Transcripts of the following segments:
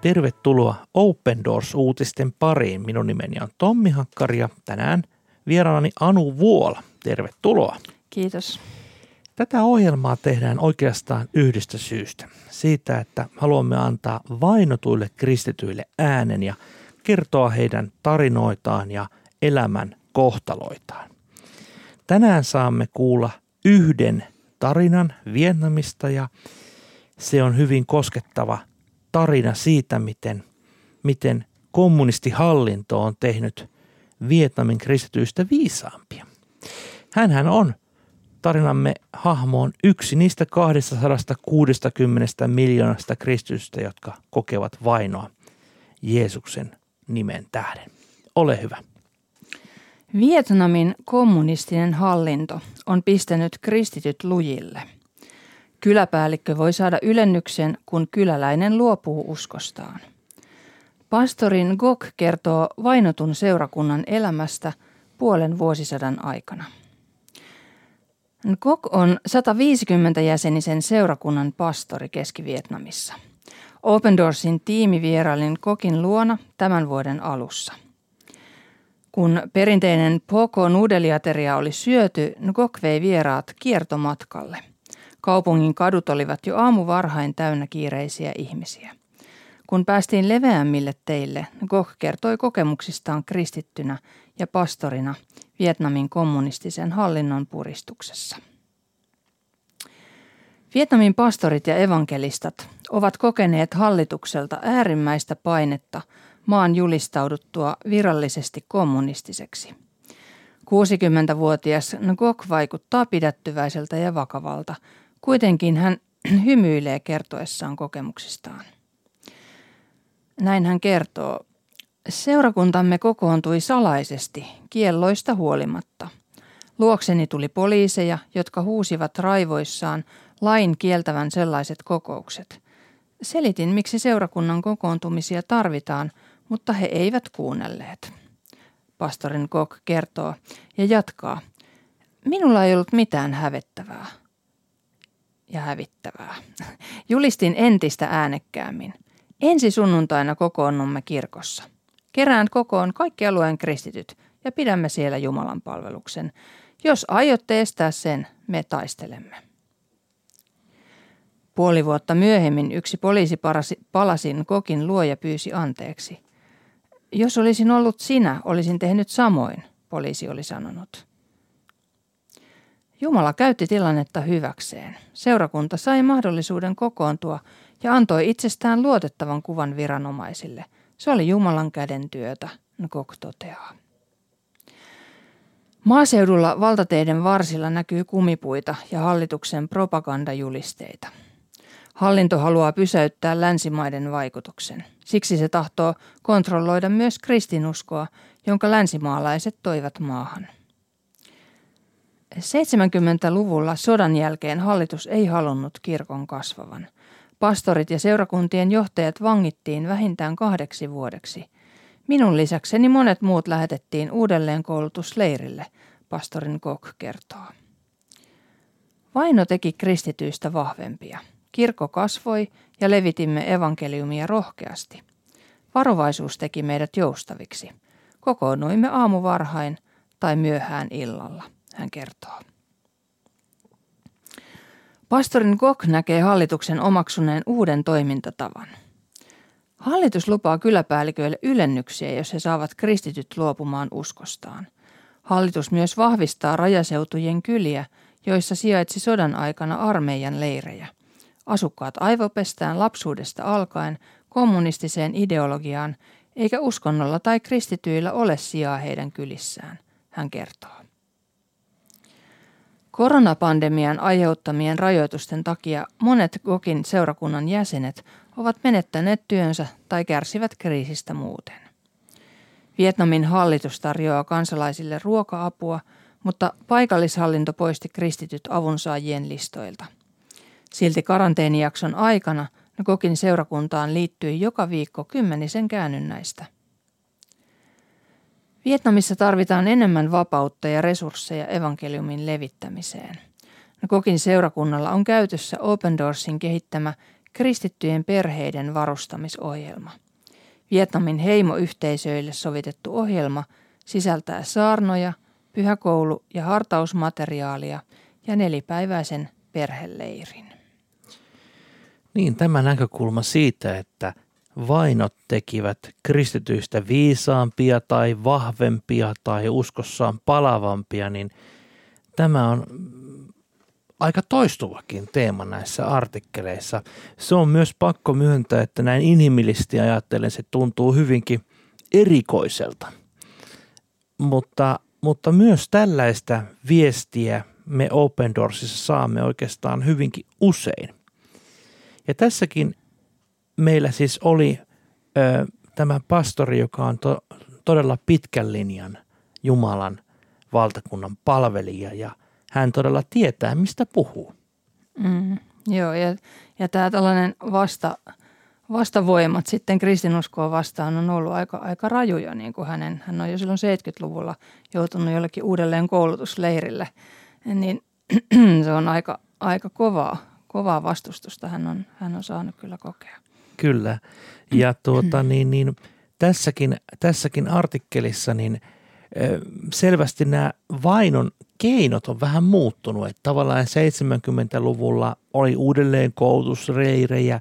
Tervetuloa Open Doors-uutisten pariin. Minun nimeni on Tommi Hakkari ja tänään vieraanani Anu Vuola. Tervetuloa. Kiitos. Tätä ohjelmaa tehdään oikeastaan yhdestä syystä. Siitä, että haluamme antaa vainotuille kristityille äänen ja kertoa heidän tarinoitaan ja elämän kohtaloitaan. Tänään saamme kuulla yhden tarinan Vietnamista ja se on hyvin koskettava tarina siitä, miten, miten kommunistihallinto on tehnyt Vietnamin kristityistä viisaampia. Hänhän on tarinamme hahmoon yksi niistä 260 miljoonasta kristitystä, jotka kokevat vainoa Jeesuksen nimen tähden. Ole hyvä. Vietnamin kommunistinen hallinto on pistänyt kristityt lujille. Kyläpäällikkö voi saada ylennyksen, kun kyläläinen luopuu uskostaan. Pastorin Gok kertoo vainotun seurakunnan elämästä puolen vuosisadan aikana. Gok on 150 jäsenisen seurakunnan pastori Keski-Vietnamissa. Open Doorsin tiimi vierailin Kokin luona tämän vuoden alussa – kun perinteinen poko nudeliateria oli syöty, Ngok vei vieraat kiertomatkalle. Kaupungin kadut olivat jo aamuvarhain täynnä kiireisiä ihmisiä. Kun päästiin leveämmille teille, Ngok kertoi kokemuksistaan kristittynä ja pastorina Vietnamin kommunistisen hallinnon puristuksessa. Vietnamin pastorit ja evankelistat ovat kokeneet hallitukselta äärimmäistä painetta – maan julistauduttua virallisesti kommunistiseksi. 60-vuotias Ngok vaikuttaa pidättyväiseltä ja vakavalta. Kuitenkin hän hymyilee kertoessaan kokemuksistaan. Näin hän kertoo. Seurakuntamme kokoontui salaisesti, kielloista huolimatta. Luokseni tuli poliiseja, jotka huusivat raivoissaan lain kieltävän sellaiset kokoukset. Selitin, miksi seurakunnan kokoontumisia tarvitaan – mutta he eivät kuunnelleet. Pastorin Kok kertoo ja jatkaa. Minulla ei ollut mitään hävettävää ja hävittävää. Julistin entistä äänekkäämmin. Ensi sunnuntaina kokoonnumme kirkossa. Kerään kokoon kaikki alueen kristityt ja pidämme siellä Jumalan palveluksen. Jos aiotte estää sen, me taistelemme. Puoli vuotta myöhemmin yksi poliisi palasin kokin luo ja pyysi anteeksi. Jos olisin ollut sinä, olisin tehnyt samoin, poliisi oli sanonut. Jumala käytti tilannetta hyväkseen. Seurakunta sai mahdollisuuden kokoontua ja antoi itsestään luotettavan kuvan viranomaisille. Se oli Jumalan käden työtä, Nkok toteaa. Maaseudulla valtateiden varsilla näkyy kumipuita ja hallituksen propagandajulisteita. Hallinto haluaa pysäyttää länsimaiden vaikutuksen. Siksi se tahtoo kontrolloida myös kristinuskoa, jonka länsimaalaiset toivat maahan. 70-luvulla sodan jälkeen hallitus ei halunnut kirkon kasvavan. Pastorit ja seurakuntien johtajat vangittiin vähintään kahdeksi vuodeksi. Minun lisäkseni monet muut lähetettiin uudelleen koulutusleirille, pastorin Kok kertoo. Vaino teki kristityistä vahvempia. Kirkko kasvoi ja levitimme evankeliumia rohkeasti. Varovaisuus teki meidät joustaviksi. Kokoonnuimme aamuvarhain tai myöhään illalla, hän kertoo. Pastorin Gok näkee hallituksen omaksuneen uuden toimintatavan. Hallitus lupaa kyläpäälliköille ylennyksiä, jos he saavat kristityt luopumaan uskostaan. Hallitus myös vahvistaa rajaseutujen kyliä, joissa sijaitsi sodan aikana armeijan leirejä. Asukkaat aivopestään lapsuudesta alkaen kommunistiseen ideologiaan, eikä uskonnolla tai kristityillä ole sijaa heidän kylissään, hän kertoo. Koronapandemian aiheuttamien rajoitusten takia monet Gokin seurakunnan jäsenet ovat menettäneet työnsä tai kärsivät kriisistä muuten. Vietnamin hallitus tarjoaa kansalaisille ruoka-apua, mutta paikallishallinto poisti kristityt avunsaajien listoilta – Silti karanteenijakson aikana Kokin seurakuntaan liittyi joka viikko kymmenisen käännynnäistä. Vietnamissa tarvitaan enemmän vapautta ja resursseja evankeliumin levittämiseen. Kokin seurakunnalla on käytössä Open Doorsin kehittämä kristittyjen perheiden varustamisohjelma. Vietnamin heimoyhteisöille sovitettu ohjelma sisältää saarnoja, pyhäkoulu- ja hartausmateriaalia ja nelipäiväisen perheleirin. Niin, tämä näkökulma siitä, että vainot tekivät kristityistä viisaampia tai vahvempia tai uskossaan palavampia, niin tämä on aika toistuvakin teema näissä artikkeleissa. Se on myös pakko myöntää, että näin inhimillisesti ajattelen se tuntuu hyvinkin erikoiselta. Mutta, mutta myös tällaista viestiä me Open Doorsissa saamme oikeastaan hyvinkin usein. Ja tässäkin meillä siis oli ö, tämä pastori, joka on to, todella pitkän linjan Jumalan valtakunnan palvelija ja hän todella tietää, mistä puhuu. Mm, joo, ja, ja tämä tällainen vasta, vastavoimat sitten kristinuskoa vastaan on ollut aika, aika rajuja, niin kuin hänen, hän on jo silloin 70-luvulla joutunut jollekin uudelleen koulutusleirille, niin se on aika, aika kovaa, kovaa vastustusta hän on, hän on saanut kyllä kokea. Kyllä. Ja tuota, niin, niin, tässäkin, tässäkin artikkelissa niin selvästi nämä vainon keinot on vähän muuttunut. Että tavallaan 70-luvulla oli uudelleen koulutusreirejä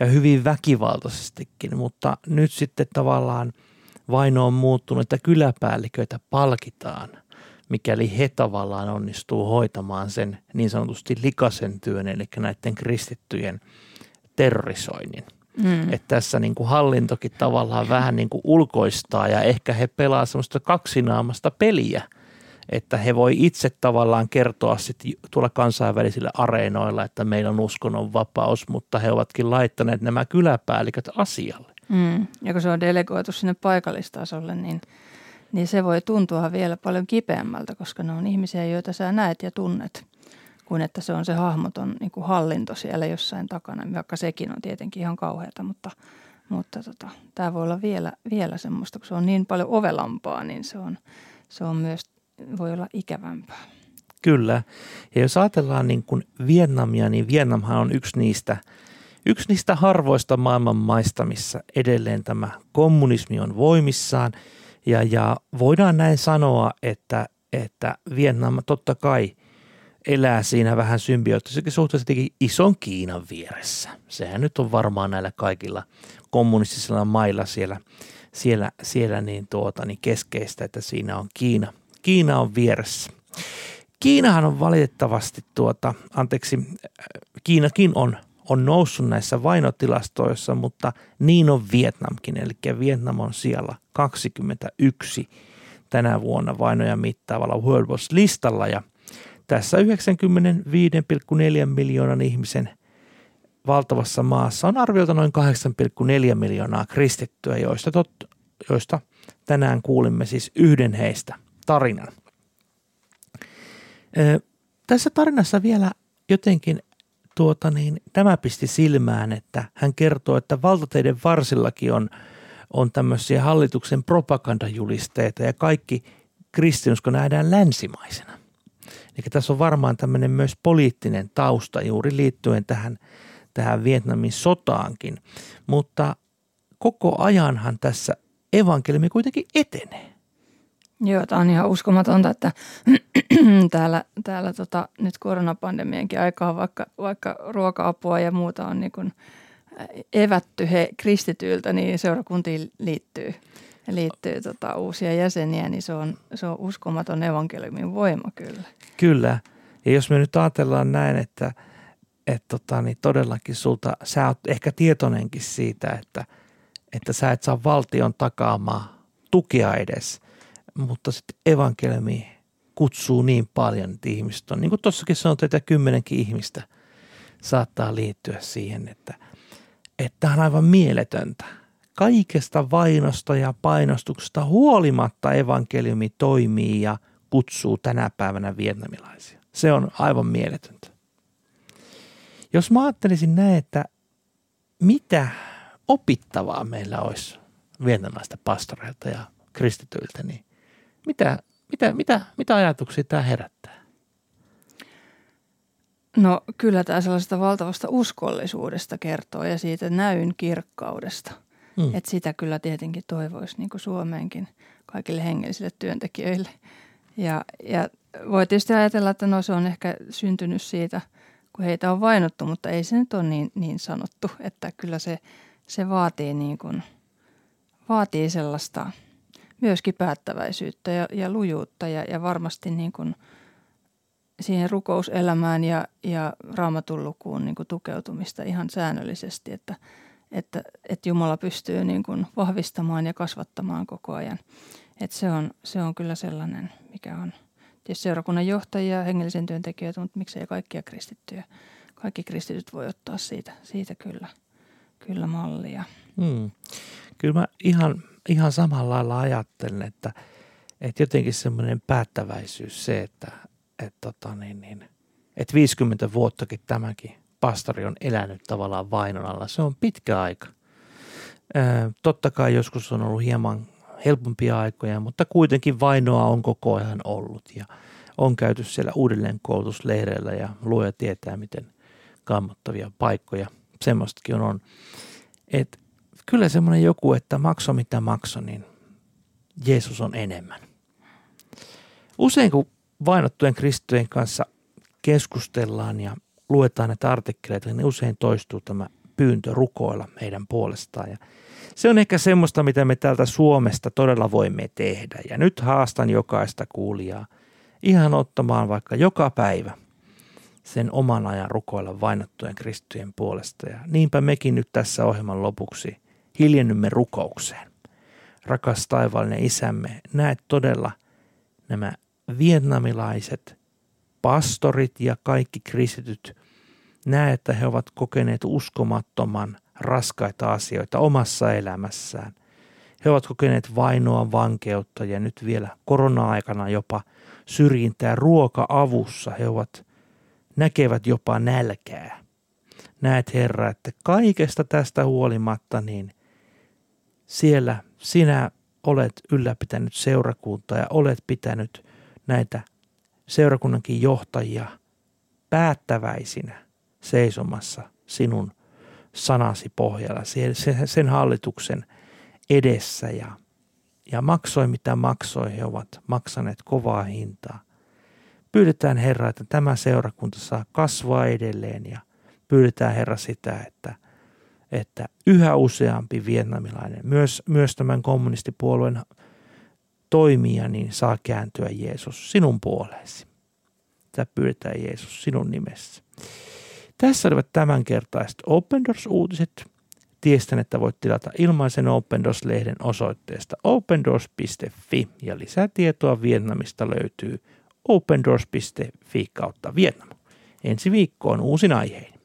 ja hyvin väkivaltaisestikin, mutta nyt sitten tavallaan vaino on muuttunut, että kyläpäälliköitä palkitaan, mikäli he tavallaan onnistuu hoitamaan sen niin sanotusti likasen työn, eli näiden kristittyjen terrorisoinnin – Mm. Että tässä niin kuin hallintokin tavallaan vähän niin kuin ulkoistaa ja ehkä he pelaa semmoista kaksinaamasta peliä, että he voi itse tavallaan kertoa sitten tuolla kansainvälisillä areenoilla, että meillä on uskonnon vapaus, mutta he ovatkin laittaneet nämä kyläpäälliköt asialle. Mm. Ja kun se on delegoitu sinne paikallistasolle, niin, niin se voi tuntua vielä paljon kipeämmältä, koska ne on ihmisiä, joita sä näet ja tunnet kuin että se on se hahmoton niin kuin hallinto siellä jossain takana, vaikka sekin on tietenkin ihan kauheata, mutta, mutta tota, tämä voi olla vielä, vielä semmoista, kun se on niin paljon ovelampaa, niin se on, se on myös, voi olla ikävämpää. Kyllä. Ja jos ajatellaan niin kuin Vietnamia, niin Vietnamhan on yksi niistä, yksi niistä harvoista maailman maista, missä edelleen tämä kommunismi on voimissaan. Ja, ja voidaan näin sanoa, että, että Vietnam totta kai – elää siinä vähän symbioottisessakin suhteessa ison Kiinan vieressä. Sehän nyt on varmaan näillä kaikilla kommunistisilla mailla siellä, siellä, siellä niin tuota, niin keskeistä, että siinä on Kiina. Kiina on vieressä. Kiinahan on valitettavasti, tuota, anteeksi, Kiinakin on, on noussut näissä vainotilastoissa, mutta niin on Vietnamkin. Eli Vietnam on siellä 21 tänä vuonna vainoja mittaavalla World Watch listalla ja – tässä 95,4 miljoonan ihmisen valtavassa maassa on arviolta noin 8,4 miljoonaa kristittyä, joista, tot, joista tänään kuulimme siis yhden heistä tarinan. Ö, tässä tarinassa vielä jotenkin tuota niin, tämä pisti silmään, että hän kertoo, että valtateiden varsillakin on, on tämmöisiä hallituksen propagandajulisteita ja kaikki kristinusko nähdään länsimaisena. Eli tässä on varmaan tämmöinen myös poliittinen tausta juuri liittyen tähän, tähän Vietnamin sotaankin. Mutta koko ajanhan tässä evankeliumi kuitenkin etenee. Joo, tämä on ihan uskomatonta, että täällä, täällä tota, nyt koronapandemiankin aikaa, vaikka, vaikka ruoka-apua ja muuta on niin kuin evätty he kristityiltä, niin seurakuntiin liittyy liittyy tota, uusia jäseniä, niin se on, se on uskomaton evankeliumin voima kyllä. Kyllä. Ja jos me nyt ajatellaan näin, että et tota, niin todellakin sulta, sä oot ehkä tietoinenkin siitä, että, että sä et saa valtion takaamaa tukea edes, mutta sitten evankeliumi kutsuu niin paljon, että ihmiset on, niin kuin tuossakin sanotaan, että kymmenenkin ihmistä saattaa liittyä siihen, että, että on aivan mieletöntä – kaikesta vainosta ja painostuksesta huolimatta evankeliumi toimii ja kutsuu tänä päivänä vietnamilaisia. Se on aivan mieletöntä. Jos mä ajattelisin näin, että mitä opittavaa meillä olisi vietnamilaista pastoreilta ja kristityiltä, niin mitä, mitä, mitä, mitä ajatuksia tämä herättää? No kyllä tämä sellaisesta valtavasta uskollisuudesta kertoo ja siitä näyn kirkkaudesta. Mm. Että sitä kyllä tietenkin toivoisi niin kuin Suomeenkin kaikille hengellisille työntekijöille. Ja, ja voi tietysti ajatella, että no se on ehkä syntynyt siitä, kun heitä on vainottu, mutta ei se nyt ole niin, niin sanottu. Että kyllä se, se vaatii, niin kuin, vaatii sellaista myöskin päättäväisyyttä ja, ja lujuutta ja, ja varmasti niin kuin – siihen rukouselämään ja, ja raamatun lukuun niin kuin tukeutumista ihan säännöllisesti, että, että, että Jumala pystyy niin kuin vahvistamaan ja kasvattamaan koko ajan. Että se, on, se on kyllä sellainen, mikä on tietysti seurakunnan johtajia, hengellisen työntekijöitä, mutta miksei kaikkia kristittyjä. Kaikki kristityt voi ottaa siitä, siitä kyllä, kyllä mallia. Hmm. Kyllä mä ihan, ihan samalla lailla ajattelen, että, että jotenkin semmoinen päättäväisyys se, että, että tota, niin, niin, et 50 vuottakin tämäkin pastori on elänyt tavallaan vainon alla. Se on pitkä aika. Totta kai joskus on ollut hieman helpompia aikoja, mutta kuitenkin vainoa on koko ajan ollut ja on käyty siellä uudelleen koulutusleireillä ja luoja tietää, miten kammottavia paikkoja semmoistakin on. Et kyllä semmoinen joku, että makso mitä makso, niin Jeesus on enemmän. Usein kun vainottujen kristittyjen kanssa keskustellaan ja luetaan näitä artikkeleita, niin usein toistuu tämä pyyntö rukoilla heidän puolestaan. Ja se on ehkä semmoista, mitä me täältä Suomesta todella voimme tehdä. Ja nyt haastan jokaista kuulijaa ihan ottamaan vaikka joka päivä sen oman ajan rukoilla vainottujen kristittyjen puolesta. Ja niinpä mekin nyt tässä ohjelman lopuksi hiljennymme rukoukseen. Rakas taivaallinen isämme, näet todella nämä vietnamilaiset pastorit ja kaikki kristityt näe, että he ovat kokeneet uskomattoman raskaita asioita omassa elämässään. He ovat kokeneet vainoa, vankeutta ja nyt vielä korona-aikana jopa syrjintää ruoka-avussa. He ovat, näkevät jopa nälkää. Näet Herra, että kaikesta tästä huolimatta niin siellä sinä olet ylläpitänyt seurakuntaa ja olet pitänyt näitä seurakunnankin johtajia päättäväisinä seisomassa sinun sanasi pohjalla, sen hallituksen edessä ja, ja maksoi mitä maksoi, he ovat maksaneet kovaa hintaa. Pyydetään Herra, että tämä seurakunta saa kasvaa edelleen ja pyydetään Herra sitä, että, että yhä useampi vietnamilainen, myös, myös tämän kommunistipuolueen toimia, niin saa kääntyä Jeesus sinun puoleesi. Tätä pyydetään Jeesus sinun nimessä. Tässä olivat tämänkertaiset Open Doors-uutiset. Tiestän, että voit tilata ilmaisen Open Doors-lehden osoitteesta opendoors.fi ja lisää tietoa Vietnamista löytyy opendoors.fi kautta Vietnam. Ensi viikkoon uusin aihein.